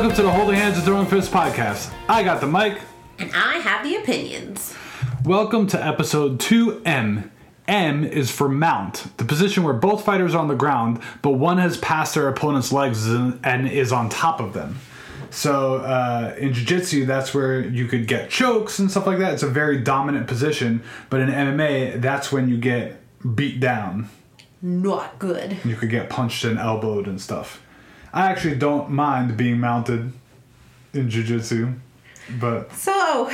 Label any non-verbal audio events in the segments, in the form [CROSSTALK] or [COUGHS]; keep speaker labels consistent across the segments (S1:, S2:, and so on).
S1: Welcome to the Holding Hands and Throwing Fists podcast. I got the mic.
S2: And I have the opinions.
S1: Welcome to episode 2M. M is for mount, the position where both fighters are on the ground, but one has passed their opponent's legs and is on top of them. So uh, in jiu-jitsu, that's where you could get chokes and stuff like that. It's a very dominant position, but in MMA, that's when you get beat down.
S2: Not good.
S1: You could get punched and elbowed and stuff. I actually don't mind being mounted in jiu-jitsu, but
S2: So, [LAUGHS]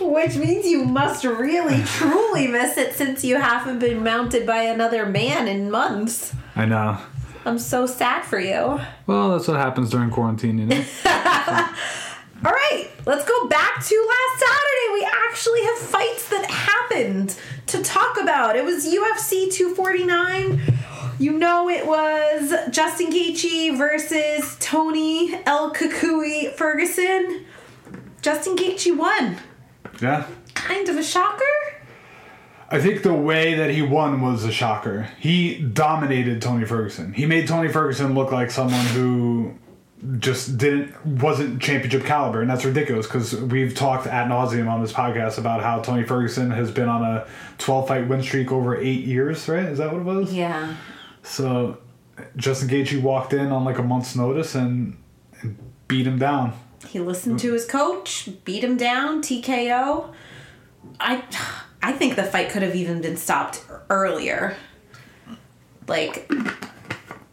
S2: which means you must really truly miss it since you haven't been mounted by another man in months.
S1: I know.
S2: I'm so sad for you.
S1: Well, that's what happens during quarantine, you know. [LAUGHS]
S2: All right, let's go back to last Saturday. We actually have fights that happened to talk about. It was UFC 249. You know, it was Justin Gaethje versus Tony El Cucuy Ferguson. Justin Gaethje won.
S1: yeah.
S2: Kind of a shocker.
S1: I think the way that he won was a shocker. He dominated Tony Ferguson. He made Tony Ferguson look like someone who just didn't wasn't championship caliber, and that's ridiculous because we've talked ad nauseum on this podcast about how Tony Ferguson has been on a twelve fight win streak over eight years. Right? Is that what it was?
S2: Yeah.
S1: So Justin Gaethje walked in on like a month's notice and, and beat him down.
S2: He listened to his coach, beat him down, TKO. I I think the fight could have even been stopped earlier. Like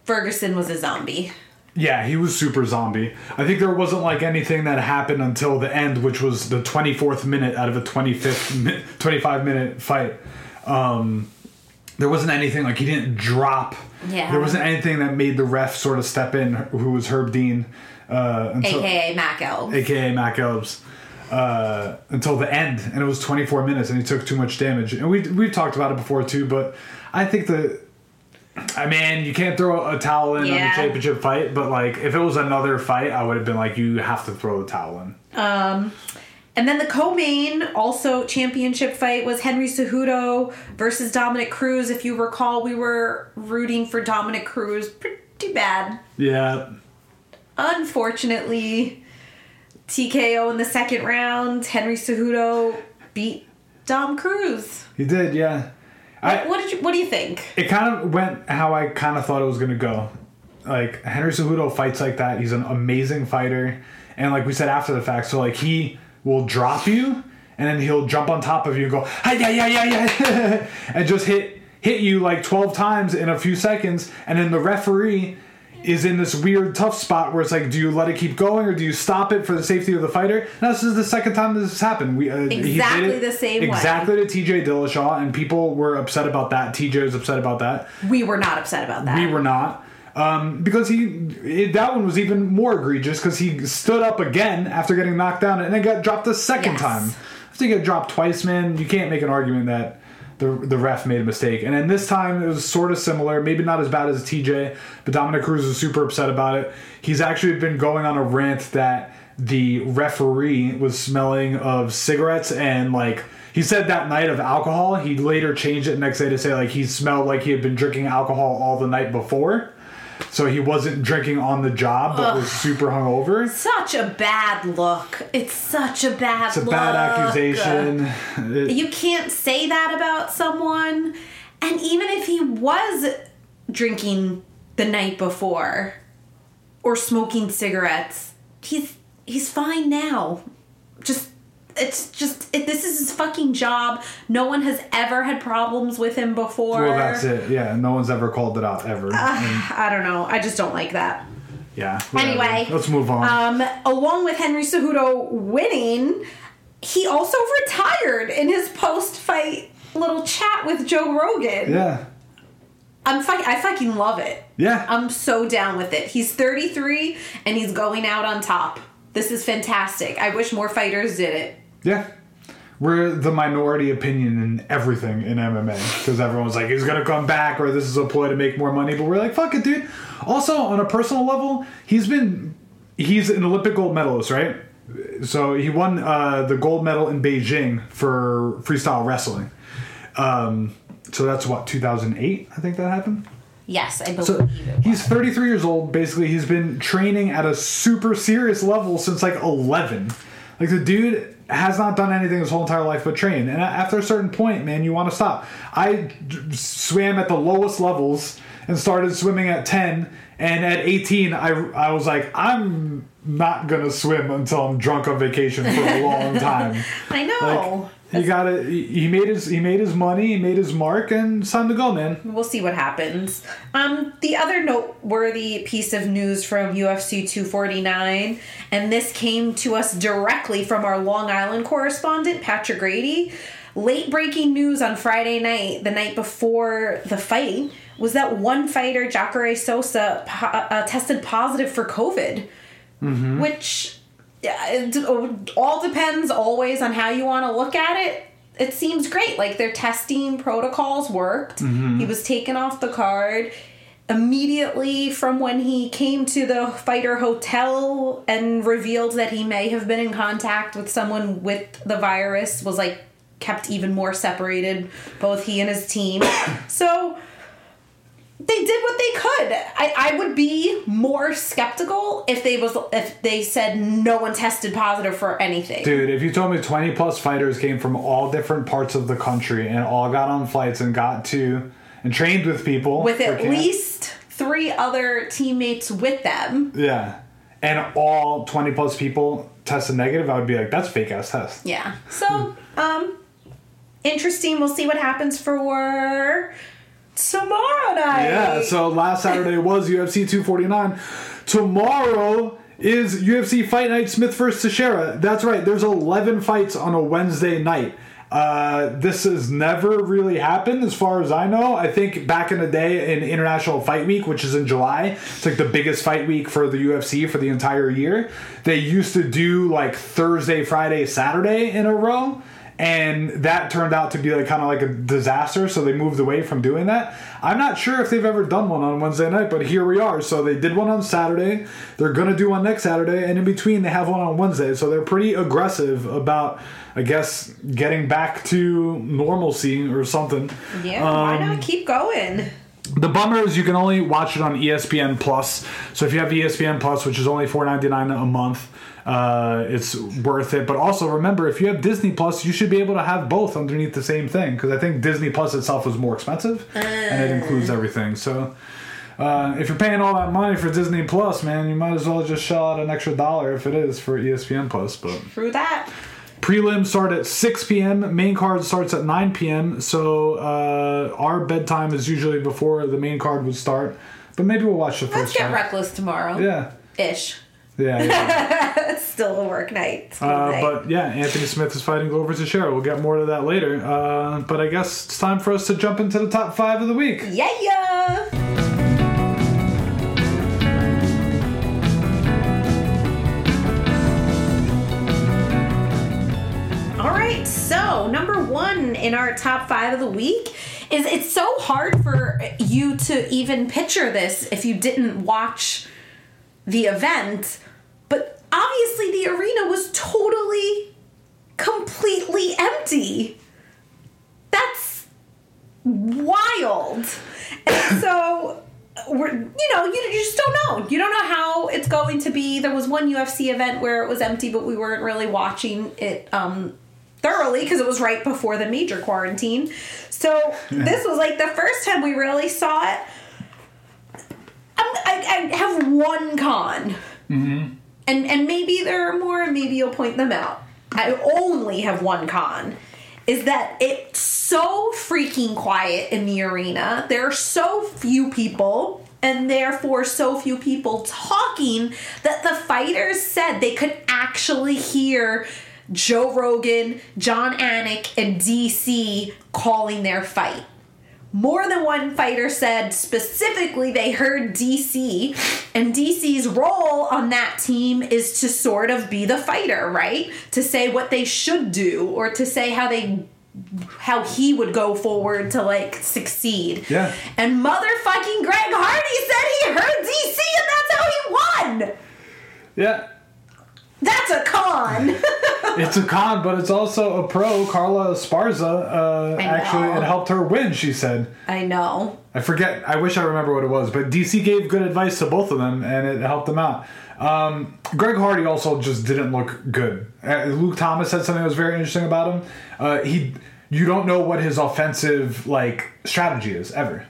S2: Ferguson was a zombie.
S1: Yeah, he was super zombie. I think there wasn't like anything that happened until the end, which was the 24th minute out of a 25th 25 minute fight. Um, there wasn't anything like he didn't drop.
S2: Yeah.
S1: There wasn't anything that made the ref sort of step in, who was Herb Dean, uh, until,
S2: AKA Mac Elb.
S1: aka Mac Elbs, uh, until the end, and it was 24 minutes, and he took too much damage. And we we've talked about it before too, but I think the. I mean, you can't throw a towel in on
S2: Yeah.
S1: the championship fight, but like if it was another fight, I would have been like, you have to throw the towel in.
S2: And then the co-main, also championship fight, was Henry Cejudo versus Dominick Cruz. If you recall, we were rooting for Dominick Cruz pretty bad.
S1: Yeah,
S2: Unfortunately, TKO in the second round. Henry Cejudo beat Dom Cruz.
S1: he did. Yeah, I,
S2: what did you? What do you think?
S1: it kind of went how I kind of thought it was gonna go. Like Henry Cejudo fights like that. He's an amazing fighter, and like we said after the fact, so like he will drop you, and then he'll jump on top of you and go hi yeah yeah yeah yeah, and just hit hit you like twelve times in a few seconds, and then the referee is in this weird tough spot where it's like, do you let it keep going or do you stop it for the safety of the fighter? Now, this is the second time this has happened. We uh,
S2: Exactly the same way.
S1: exactly to T.J. Dillashaw, and people were upset about that. T.J. was upset about that.
S2: We were not upset about that.
S1: We were not. Um, because he it, that one was even more egregious because he stood up again after getting knocked down and then got dropped a second
S2: Yes.
S1: time. After you get dropped twice, man, you can't make an argument that the the ref made a mistake. And then this time it was sort of similar, maybe not as bad as a TJ, but Dominick Cruz was super upset about it. He's actually been going on a rant that the referee was smelling of cigarettes and like he said that night of alcohol. He later changed it next day to say like he smelled like he had been drinking alcohol all the night before. So he wasn't drinking on the job, but was super hungover.
S2: Such a bad look. It's such a bad
S1: It's a
S2: look.
S1: bad accusation. It-
S2: You can't say that about someone. And even if he was drinking the night before or smoking cigarettes, he's he's fine now. It's just it, this is his fucking job. No one has ever had problems with him before.
S1: well, that's it. Yeah, no one's ever called it out ever. And,
S2: I don't know. I just don't like that.
S1: yeah. whatever.
S2: Anyway,
S1: let's move on.
S2: Um, along with Henry Cejudo winning, he also retired in his post-fight little chat with Joe Rogan.
S1: yeah,
S2: I'm fuck- I fucking love it.
S1: yeah.
S2: I'm so down with it. He's 33 and he's going out on top. This is fantastic. I wish more fighters did it.
S1: Yeah. We're the minority opinion in everything in MMA because everyone's like, he's gonna come back or this is a ploy to make more money. But we're like, fuck it, dude. Also, on a personal level, he's been, he's an Olympic gold medalist, right? So he won uh, the gold medal in Beijing for freestyle wrestling. Um, so that's what 2008, I think that happened.
S2: Yes, I believe
S1: So he's 33 years old. Basically, he's been training at a super serious level since like 11. Like the dude has not done anything his whole entire life but train. And after a certain point, man, you want to stop. I swam at the lowest levels and started swimming at 10. And at 18, I, I was like, I'm not gonna swim until I'm drunk on vacation for a long [LAUGHS] time.
S2: I know.
S1: Like, he got it. He made his he made his money. He made his mark, and it's time to go, man.
S2: We'll see what happens. Um, the other noteworthy piece of news from UFC 249, and this came to us directly from our Long Island correspondent, Patrick Grady. Late breaking news on Friday night, the night before the fight, was that one fighter, Jacare Souza, po- uh, tested positive for COVID, which yeah, it oh, all depends always on how you want to look at it. It seems great. Like their testing protocols worked. Mm-hmm. He was taken off the card immediately from when he came to the fighter hotel and revealed that he may have been in contact with someone with the virus was like kept even more separated both he and his team [COUGHS] so they did what they could. I, I would be more skeptical if they was if they said no one tested positive for anything.
S1: Dude, if you told me 20 plus fighters came from all different parts of the country and all got on flights and got to and trained with people
S2: with at
S1: camp-
S2: least three other teammates with them.
S1: yeah, and all 20 plus people tested negative, I would be like, that's fake ass test.
S2: Yeah. So, um, interesting. We'll see what happens for tomorrow night.
S1: Yeah, so last Saturday was UFC 249. Tomorrow is UFC Fight Night Smith vs. Teixeira. That's right, there's 11 fights on a Wednesday night. Uh, this has never really happened as far as I know. I think back in the day in International Fight Week, which is in July, it's like the biggest fight week for the UFC for the entire year. They used to do like Thursday, Friday, Saturday in a row and that turned out to be like kind of like a disaster so they moved away from doing that i'm not sure if they've ever done one on wednesday night but here we are so they did one on saturday they're gonna do one next saturday and in between they have one on wednesday so they're pretty aggressive about i guess getting back to normalcy or something
S2: Yeah. why not um, keep going?
S1: The bummer is you can only watch it on ESPN Plus. So if you have ESPN Plus, which is only four ninety nine a month, uh, it's worth it. But also remember, if you have Disney Plus, you should be able to have both underneath the same thing because I think Disney Plus itself is more expensive and it includes everything. So. Uh, if you're paying all that money for Disney Plus, man, you might as well just shell out an extra dollar if it is for ESPN Plus. But
S2: Through that.
S1: Prelims start at 6 p.m. Main card starts at 9 p.m. So uh, our bedtime is usually before the main card would start. But maybe we'll watch the
S2: Let's
S1: first
S2: get
S1: fight.
S2: reckless tomorrow.
S1: Yeah.
S2: Ish.
S1: Yeah. yeah. [LAUGHS]
S2: Still a work night.
S1: Uh,
S2: night.
S1: but yeah, Anthony Smith is fighting Glover Teixeira. We'll get more to that later. Uh, but I guess it's time for us to jump into the top five of the week.
S2: yeah, yeah. All right, so number one in our top five of the week is it's so hard for you to even picture this if you didn't watch the event, but obviously the arena was totally, completely empty. That's wild. And [COUGHS] so we're you know you, you just don't know you don't know how it's going to be there was one ufc event where it was empty but we weren't really watching it um thoroughly because it was right before the major quarantine. So [LAUGHS] this was like the first time we really saw it. I, I have one con. Mm-hmm. And and maybe there are more and maybe you'll point them out. I only have one con is that it's so freaking quiet in the arena. There are so few people and therefore so few people talking that the fighters said they could actually hear Joe Rogan, Jon Anik, and DC calling their fight. More than one fighter said specifically they heard DC, and DC's role on that team is to sort of be the fighter, right? To say what they should do or to say how they how he would go forward to like succeed.
S1: Yeah.
S2: And motherfucking Greg Hardy said he heard DC and that's how he won.
S1: Yeah.
S2: That's a con. [LAUGHS]
S1: it's a con, but it's also a pro. Carla Esparza uh, actually it helped her win. She said.
S2: I know.
S1: I forget. I wish I remember what it was, but DC gave good advice to both of them, and it helped them out. Um, Greg Hardy also just didn't look good. Uh, Luke Thomas said something that was very interesting about him. Uh, he, you don't know what his offensive like strategy is ever.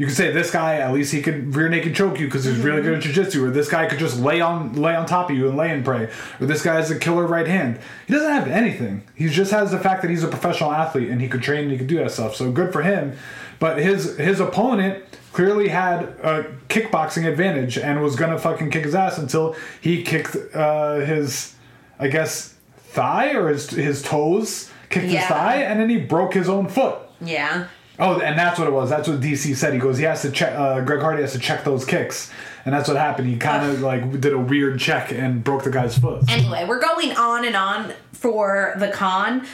S1: You could say this guy at least he could rear naked choke you because he's really good at jiu-jitsu, or this guy could just lay on lay on top of you and lay and pray, or this guy has a killer right hand. He doesn't have anything. He just has the fact that he's a professional athlete and he could train and he could do that stuff. So good for him. But his his opponent clearly had a kickboxing advantage and was gonna fucking kick his ass until he kicked uh, his, I guess, thigh or his his toes, kicked his thigh, and then he broke his own foot.
S2: Yeah.
S1: Oh, and that's what it was. That's what DC said. He goes, he has to check. Uh, Greg Hardy has to check those kicks, and that's what happened. He kind of like did a weird check and broke the guy's foot.
S2: Anyway, we're going on and on for the con.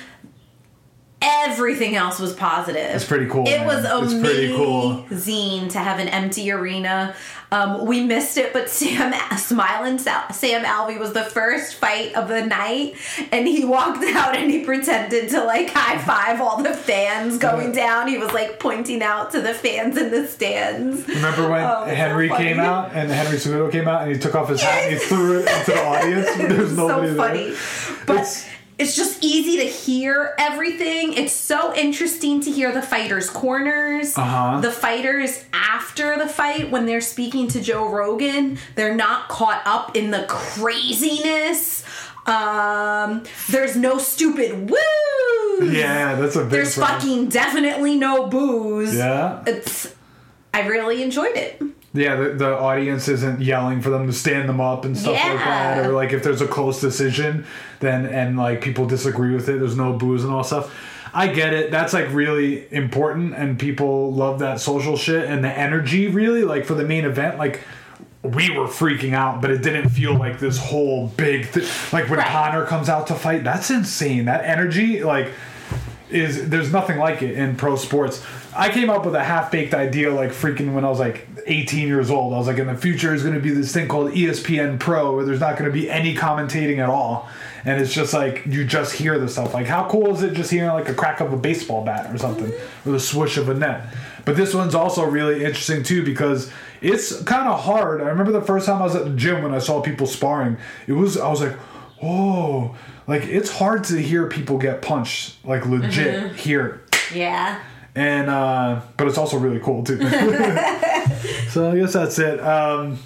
S2: Everything else was positive. It's
S1: pretty cool,
S2: It
S1: man.
S2: was
S1: It's
S2: amazing
S1: pretty cool.
S2: zine to have an empty arena. Um, we missed it, but Sam [LAUGHS] Smiling Sa- Sam Alvey was the first fight of the night, and he walked [LAUGHS] out and he pretended to like high five all the fans going down. He was like pointing out to the fans in the stands.
S1: Remember when
S2: Oh, it's so
S1: Henry came out and Henry Cejudo came out and he took off his hat and he threw it into the audience? [LAUGHS] There's nobody
S2: so
S1: there.
S2: But
S1: It's-
S2: it's, just easy to hear everything. It's so interesting to hear the fighters' corners.
S1: Uh-huh.
S2: The fighters after the fight, when they're speaking to Joe Rogan, they're not caught up in the craziness. Um, there's no stupid woo.
S1: Yeah, that's a big.
S2: There's
S1: problem.
S2: fucking definitely no booze.
S1: Yeah,
S2: It's. I really enjoyed it.
S1: Yeah. The, the audience isn't yelling for them to stand them up and stuff like that, or like if there's a close decision, then and like people disagree with it. There's no booze and all stuff. I get it. That's like really important, and people love that social shit and the energy. Really, like for the main event, like we were freaking out, but it didn't feel like this whole big thing. Like when
S2: Right.
S1: Conor comes out to fight, that's insane. That energy, like, is there's nothing like it in pro sports. I came up with a half baked idea, like freaking when I was like 18 years old. I was like, in the future is going to be this thing called ESPN Pro, where there's not going to be any commentating at all, and it's just like you just hear the stuff. Like, how cool is it just hearing like a crack of a baseball bat or something, or the swoosh of a net? But this one's also really interesting too because it's kind of hard. I remember the first time I was at the gym when I saw people sparring. It was I was like, whoa, like it's hard to hear people get punched, like legit mm-hmm. hear it
S2: Yeah.
S1: And uh, but it's also really cool too. [LAUGHS] so I guess that's it um,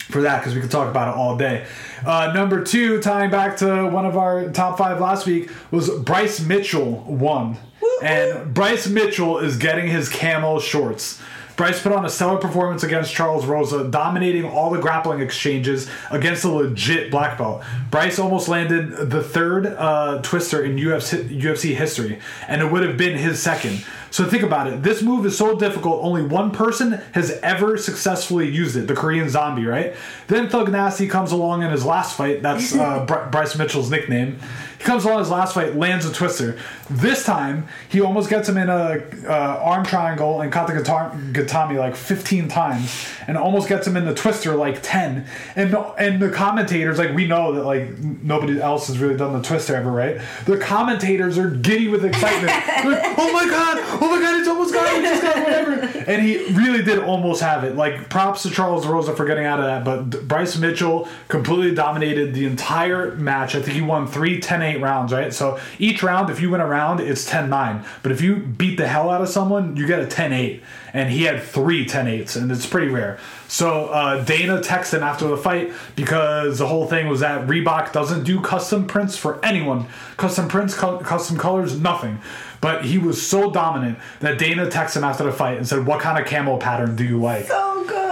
S1: for that because we could talk about it all day. Uh, number two, tying back to one of our top five last week, was Bryce Mitchell won, and Bryce Mitchell is getting his camel shorts. Bryce put on a stellar performance against Charles Rosa, dominating all the grappling exchanges against a legit black belt. Bryce almost landed the third uh, twister in UFC, UFC history, and it would have been his second. So think about it. This move is so difficult, only one person has ever successfully used it the Korean Zombie, right? Then Thug Nasty comes along in his last fight. That's [LAUGHS] uh, Bry- Bryce Mitchell's nickname. He comes along his last fight, lands a twister. This time, he almost gets him in a uh, arm triangle and caught the guitar- Gatame like 15 times, and almost gets him in the twister like 10. And and the commentators, like we know that like nobody else has really done the twister ever, right? The commentators are giddy with excitement. [LAUGHS] Like, oh my god, oh my god, it's almost got him, just got whatever. And he really did almost have it. Like props to Charles Rosa for getting out of that, but Bryce Mitchell completely dominated the entire match. I think he won three 10-8 rounds, right? So each round, if you win a round, it's 10-9. But if you beat the hell out of someone, you get a 10-8. And he had three 10-8s, and it's pretty rare. So uh, Dana texted him after the fight because the whole thing was that Reebok doesn't do custom prints for anyone. Custom prints, cu- custom colors, nothing. But he was so dominant that Dana texted him after the fight and said, "What kind of camo pattern do you like?"
S2: So good.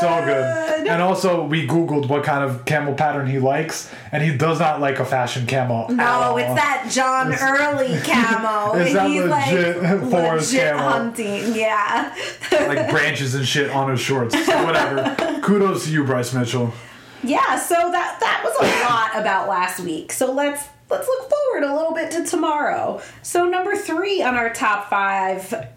S1: So good. And also, we Googled what kind of camel pattern he likes, and he does not like a fashion camo. at
S2: No, it's that John Early camo. [LAUGHS]
S1: Is that
S2: he's
S1: legit
S2: like
S1: forest
S2: legit
S1: camo?
S2: hunting. Yeah.
S1: like branches and shit on his shorts. So whatever. [LAUGHS] Kudos to you, Bryce Mitchell.
S2: Yeah, so that that was a lot about last week. So let's let's look forward a little bit to tomorrow. So number three on our top five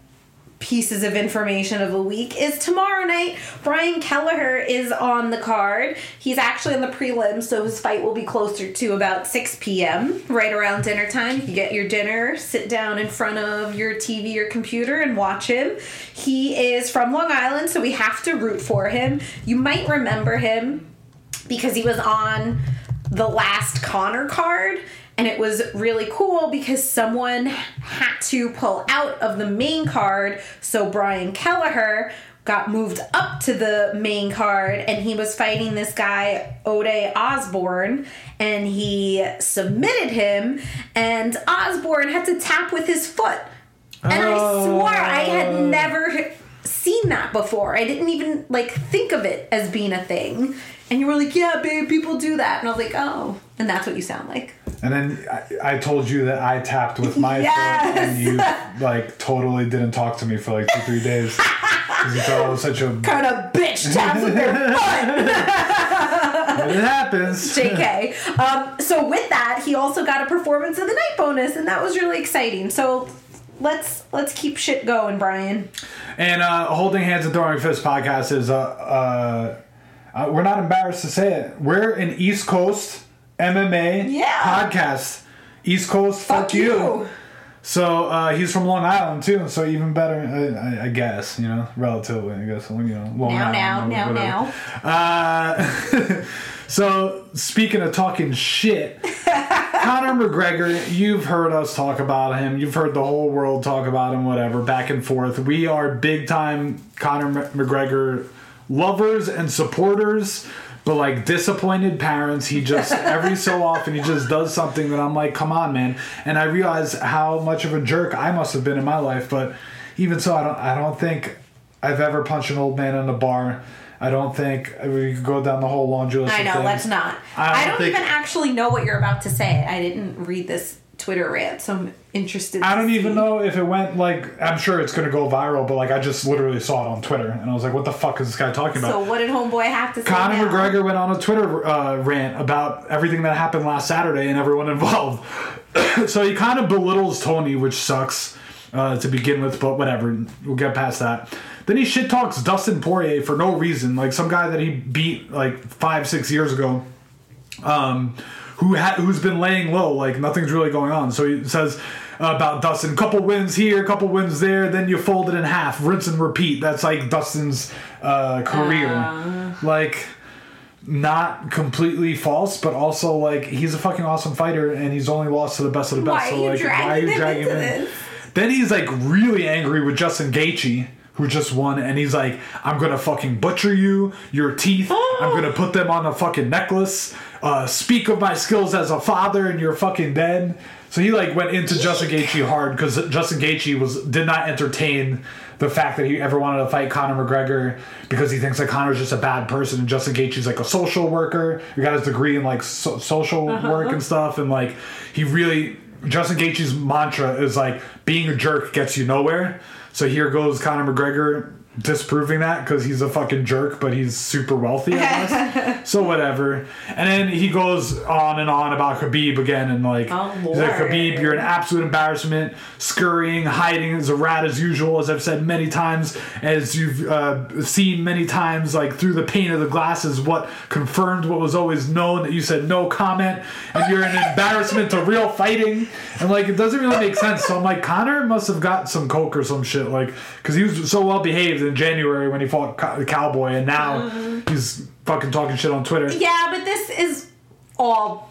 S2: pieces of information of the week is tomorrow night. Brian Kelleher is on the card. He's actually in the prelims, so his fight will be closer to about 6 p.m., right around dinner time. You get your dinner, sit down in front of your TV or computer, and watch him. He is from Long Island, so we have to root for him. You might remember him because he was on the last Conor card and it was really cool because someone had to pull out of the main card so Brian Kelleher got moved up to the main card and he was fighting this guy Ode Osborne and he submitted him and Osborne had to tap with his foot and I swore I had oh. never seen that before. I didn't even like think of it as being a thing. And you were like, "Yeah, babe, people do that." And I was like, "Oh." And that's what you sound like.
S1: And then I, I told you that I tapped with my [LAUGHS]
S2: Yes.
S1: foot, and you like totally didn't talk to me for like two, three days [LAUGHS] because you thought I was such a.
S2: Kind of bitch taps with their [LAUGHS] foot.
S1: It happens.
S2: JK. Um, so with that, he also got a performance of the night bonus, and that was really exciting. So let's let's keep shit going, Brian.
S1: And uh, holding hands and throwing fists podcast is uh, uh, uh, we're not embarrassed to say it. We're an East Coast MMA
S2: Yeah.
S1: podcast. East Coast, fuck, you. So uh, he's from Long Island too, so even better, I, I, guess. You know, relatively, I guess. You know, Long
S2: Now,
S1: Island,
S2: now, now, now.
S1: Uh, [LAUGHS] so speaking of talking shit, [LAUGHS] Conor McGregor, you've heard us talk about him. You've heard the whole world talk about him. Whatever, back and forth. We are big time Conor McGregor lovers and supporters. But like disappointed parents, he just [LAUGHS] every so often he just does something that I'm like, come on, man. And I realize how much of a jerk I must have been in my life. But even so, I don't I don't think I've ever punched an old man in a bar. I don't think we could go down the whole laundry list.
S2: I know, let's not.
S1: I
S2: I
S1: don't
S2: don't,
S1: think-
S2: even actually know what you're about to say. I didn't read this Twitter rant, so I'm interested.
S1: I don't even know if it went like I'm sure it's gonna go viral, but like I just literally saw it on Twitter and I was like, what the fuck is this guy talking about?
S2: So what did Homeboy have to say?
S1: Conor
S2: now?
S1: McGregor went on a Twitter uh, rant about everything that happened last Saturday and everyone involved. [COUGHS] so he kind of belittles Tony, which sucks uh, to begin with, but whatever. We'll get past that. Then he shit talks Dustin Poirier for no reason, like some guy that he beat like five, six years ago um, who ha- who's been laying low, like nothing's really going on. So he says about Dustin, couple wins here, couple wins there, then you fold it in half, rinse and repeat. That's like Dustin's uh, career. like not completely false, but also like he's a fucking awesome fighter and he's only lost to the best of the best.
S2: Why
S1: so like why are you dragging him in? Then he's like really angry with Justin Gaethje, who just won, and he's like, "I'm gonna fucking butcher you, your teeth. I'm [GASPS] gonna put them on a fucking necklace. Uh, speak of my skills as a father, and you're fucking dead." So he like went into Justin Gaethje hard because Justin Gaethje was did not entertain the fact that he ever wanted to fight Conor McGregor because he thinks that Conor's just a bad person and Justin Gaethje's like a social worker. He got his degree in like so- social work and stuff, and like he really Justin Gaethje's mantra is like being a jerk gets you nowhere. So here goes Conor McGregor disproving that because he's a fucking jerk, but he's super wealthy, I guess. [LAUGHS] so whatever. And then he goes on and on about Khabib again, and like,
S2: Oh,
S1: he's like Khabib, you're an absolute embarrassment, scurrying, hiding as a rat as usual, as I've said many times, as you've uh, seen many times, like through the pane of the glass is what confirmed what was always known that you said no comment, and you're an embarrassment to real fighting, and like it doesn't really make sense. So I'm like, Conor must have got some coke or some shit, like because he was so well behaved in January when he fought Co- Cowboy, and now he's fucking talking shit on Twitter.
S2: Yeah, but this is all.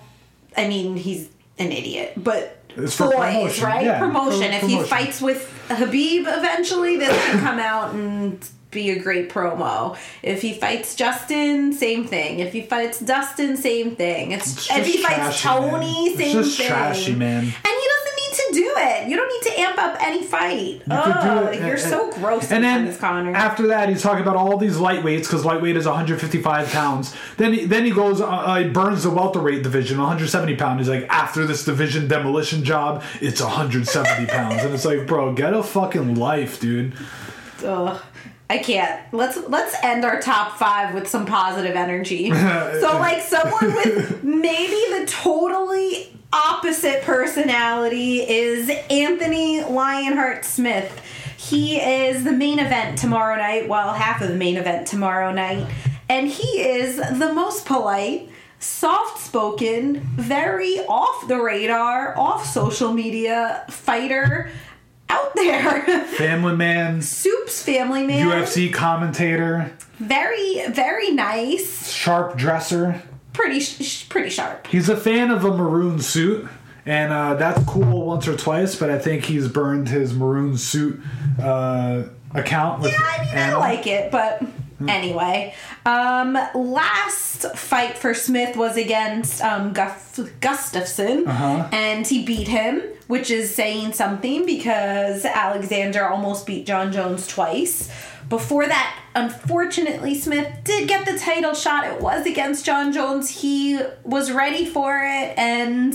S2: I mean, he's an idiot, but
S1: It's for
S2: boys,
S1: promotion,
S2: right?
S1: yeah,
S2: promotion.
S1: for
S2: if he fights with Khabib eventually, this can [COUGHS] come out and be a great promo. If he fights Justin, same thing. If he fights Dustin, same thing. It's,
S1: It's
S2: if he fights
S1: trashy, man.
S2: Tony,
S1: It's
S2: same
S1: just
S2: thing.
S1: trashy, man.
S2: And he doesn't to do it. You don't need to amp up any fight.
S1: You
S2: oh, you're
S1: and-
S2: so gross.
S1: And then
S2: Conor.
S1: after that, he's talking about all these lightweights because lightweight is 155 pounds. Then he, then he goes, uh, uh, he burns the welterweight division, 170 pounds. He's like, after this division demolition job, it's 170 [LAUGHS] pounds, and it's like, bro, get a fucking life, dude.
S2: Ugh. I can't. Let's let's end our top five with some positive energy. [LAUGHS] so like someone with maybe the totally opposite personality is Anthony Lionheart Smith. He is the main event tomorrow night. Well, half of the main event tomorrow night. And he is the most polite, soft spoken, very off the radar, off social media fighter out there. [LAUGHS]
S1: Family man,
S2: Soup's family man.
S1: UFC commentator,
S2: Very, very nice.
S1: sharp dresser.
S2: Pretty, sh- pretty sharp.
S1: He's a fan of a maroon suit, and uh, that's cool once or twice. But I think he's burned his maroon suit uh, account.
S2: Yeah, I mean, I like it, but
S1: Hmm.
S2: anyway. Um, last fight for Smith was against um, Guf- Gustafsson,
S1: Uh-huh.
S2: and he beat him, which is saying something because Alexander almost beat Jon Jones twice. Before that, unfortunately, Smith did get the title shot. It was against Jon Jones. He was ready for it, and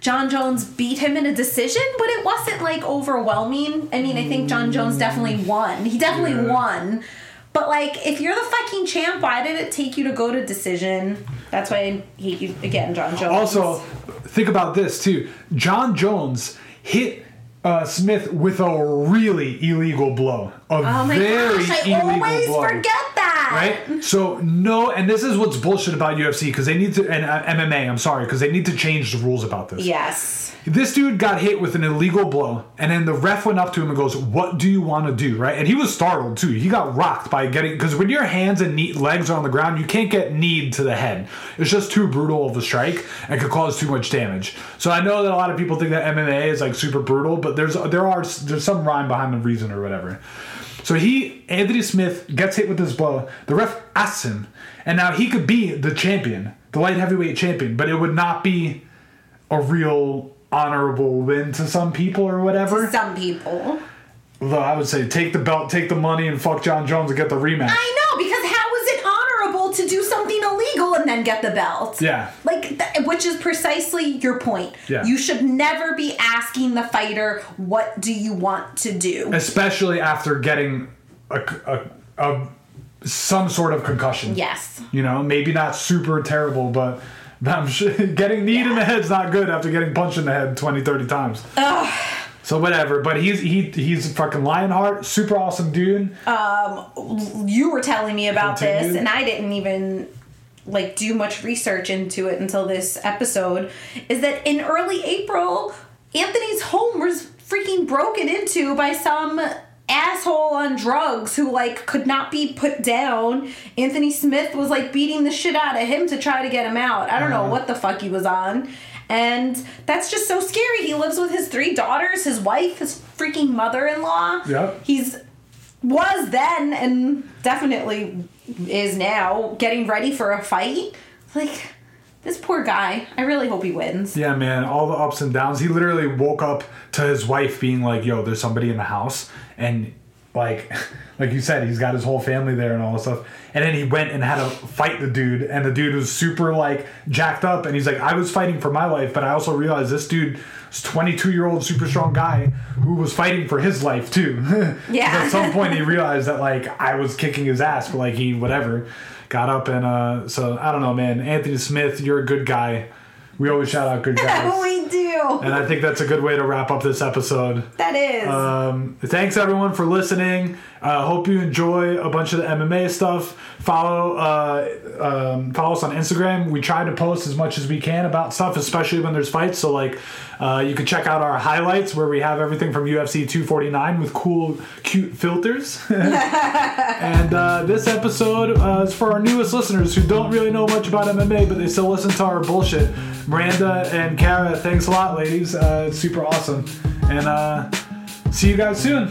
S2: Jon Jones beat him in a decision, but it wasn't like overwhelming. I mean, I think Jon Jones definitely won. He definitely
S1: Yeah.
S2: won. But like, if you're the fucking champ, why did it take you to go to decision? That's why I hate you again, Jon Jones.
S1: Also, think about this too. Jon Jones hit uh, Smith with a really illegal blow. A
S2: oh my
S1: very
S2: gosh, I
S1: illegal
S2: always
S1: blow.
S2: forget that.
S1: Right? So no, and this is what's bullshit about UFC because they need to and uh, MMA. I'm sorry because they need to change the rules about this.
S2: Yes.
S1: This dude got hit with an illegal blow, and then the ref went up to him and goes, "What do you want to do?" Right? And he was startled too. He got rocked by getting because when your hands and knee, legs are on the ground, you can't get kneed to the head. It's just too brutal of a strike and could cause too much damage. So I know that a lot of people think that MMA is like super brutal, but there's there are there's some rhyme behind the reason or whatever. So he Anthony Smith gets hit with this blow. The ref asks him, and now he could be the champion, the light heavyweight champion, but it would not be a real honorable win to some people or whatever.
S2: Some people.
S1: Though I would say take the belt, take the money, and fuck Jon Jones and get the rematch.
S2: I know because how is it honorable to do something illegal and then get the belt?
S1: Yeah.
S2: Like, th- which is precisely your point.
S1: Yeah.
S2: You should never be asking the fighter, "What do you want to do?"
S1: Especially after getting a, a, a some sort of concussion.
S2: Yes.
S1: You know, maybe not super terrible, but [LAUGHS] I'm sure getting kneed in the head's not good after getting punched in the head 20, 30 times. So whatever, but he's he he's a fucking Lionheart, super awesome dude.
S2: Um, you were telling me about this, and I didn't even like do much research into it until this episode. Is that in early April, Anthony's home was freaking broken into by some asshole on drugs who like could not be put down. Anthony Smith was like beating the shit out of him to try to get him out. I don't know
S1: Uh-huh.
S2: what the fuck he was on. And that's just so scary. He lives with his three daughters, his wife, his freaking mother-in-law.
S1: Yep.
S2: He's was then and definitely is now getting ready for a fight. Like this poor guy. I really hope he wins.
S1: Yeah, man, all the ups and downs. He literally woke up to his wife being like, "Yo, there's somebody in the house," and like, [LAUGHS] like you said, he's got his whole family there and all this stuff. And then he went and had to fight the dude, and the dude was super like jacked up, and he's like, "I was fighting for my life, but I also realized this dude." was 22 year old super strong guy who was fighting for his life too [LAUGHS]
S2: Yeah.
S1: At some point he [LAUGHS] realized that like I was kicking his ass, but like he whatever got up and uh so I don't know, man. Anthony Smith, you're a good guy. We always shout out good guys. [LAUGHS]
S2: we do.
S1: And I think that's a good way to wrap up this episode.
S2: That is.
S1: Um, thanks everyone for listening. Uh, hope you enjoy a bunch of the MMA stuff. Follow uh, um, follow us on Instagram. We try to post as much as we can about stuff, especially when there's fights. So like, uh, you can check out our highlights where we have everything from UFC 249 with cool, cute filters. [LAUGHS] and uh, this episode uh, is for our newest listeners who don't really know much about MMA, but they still listen to our bullshit. Miranda and Kara, thanks a lot, ladies. Uh, it's super awesome. And uh, see you guys soon.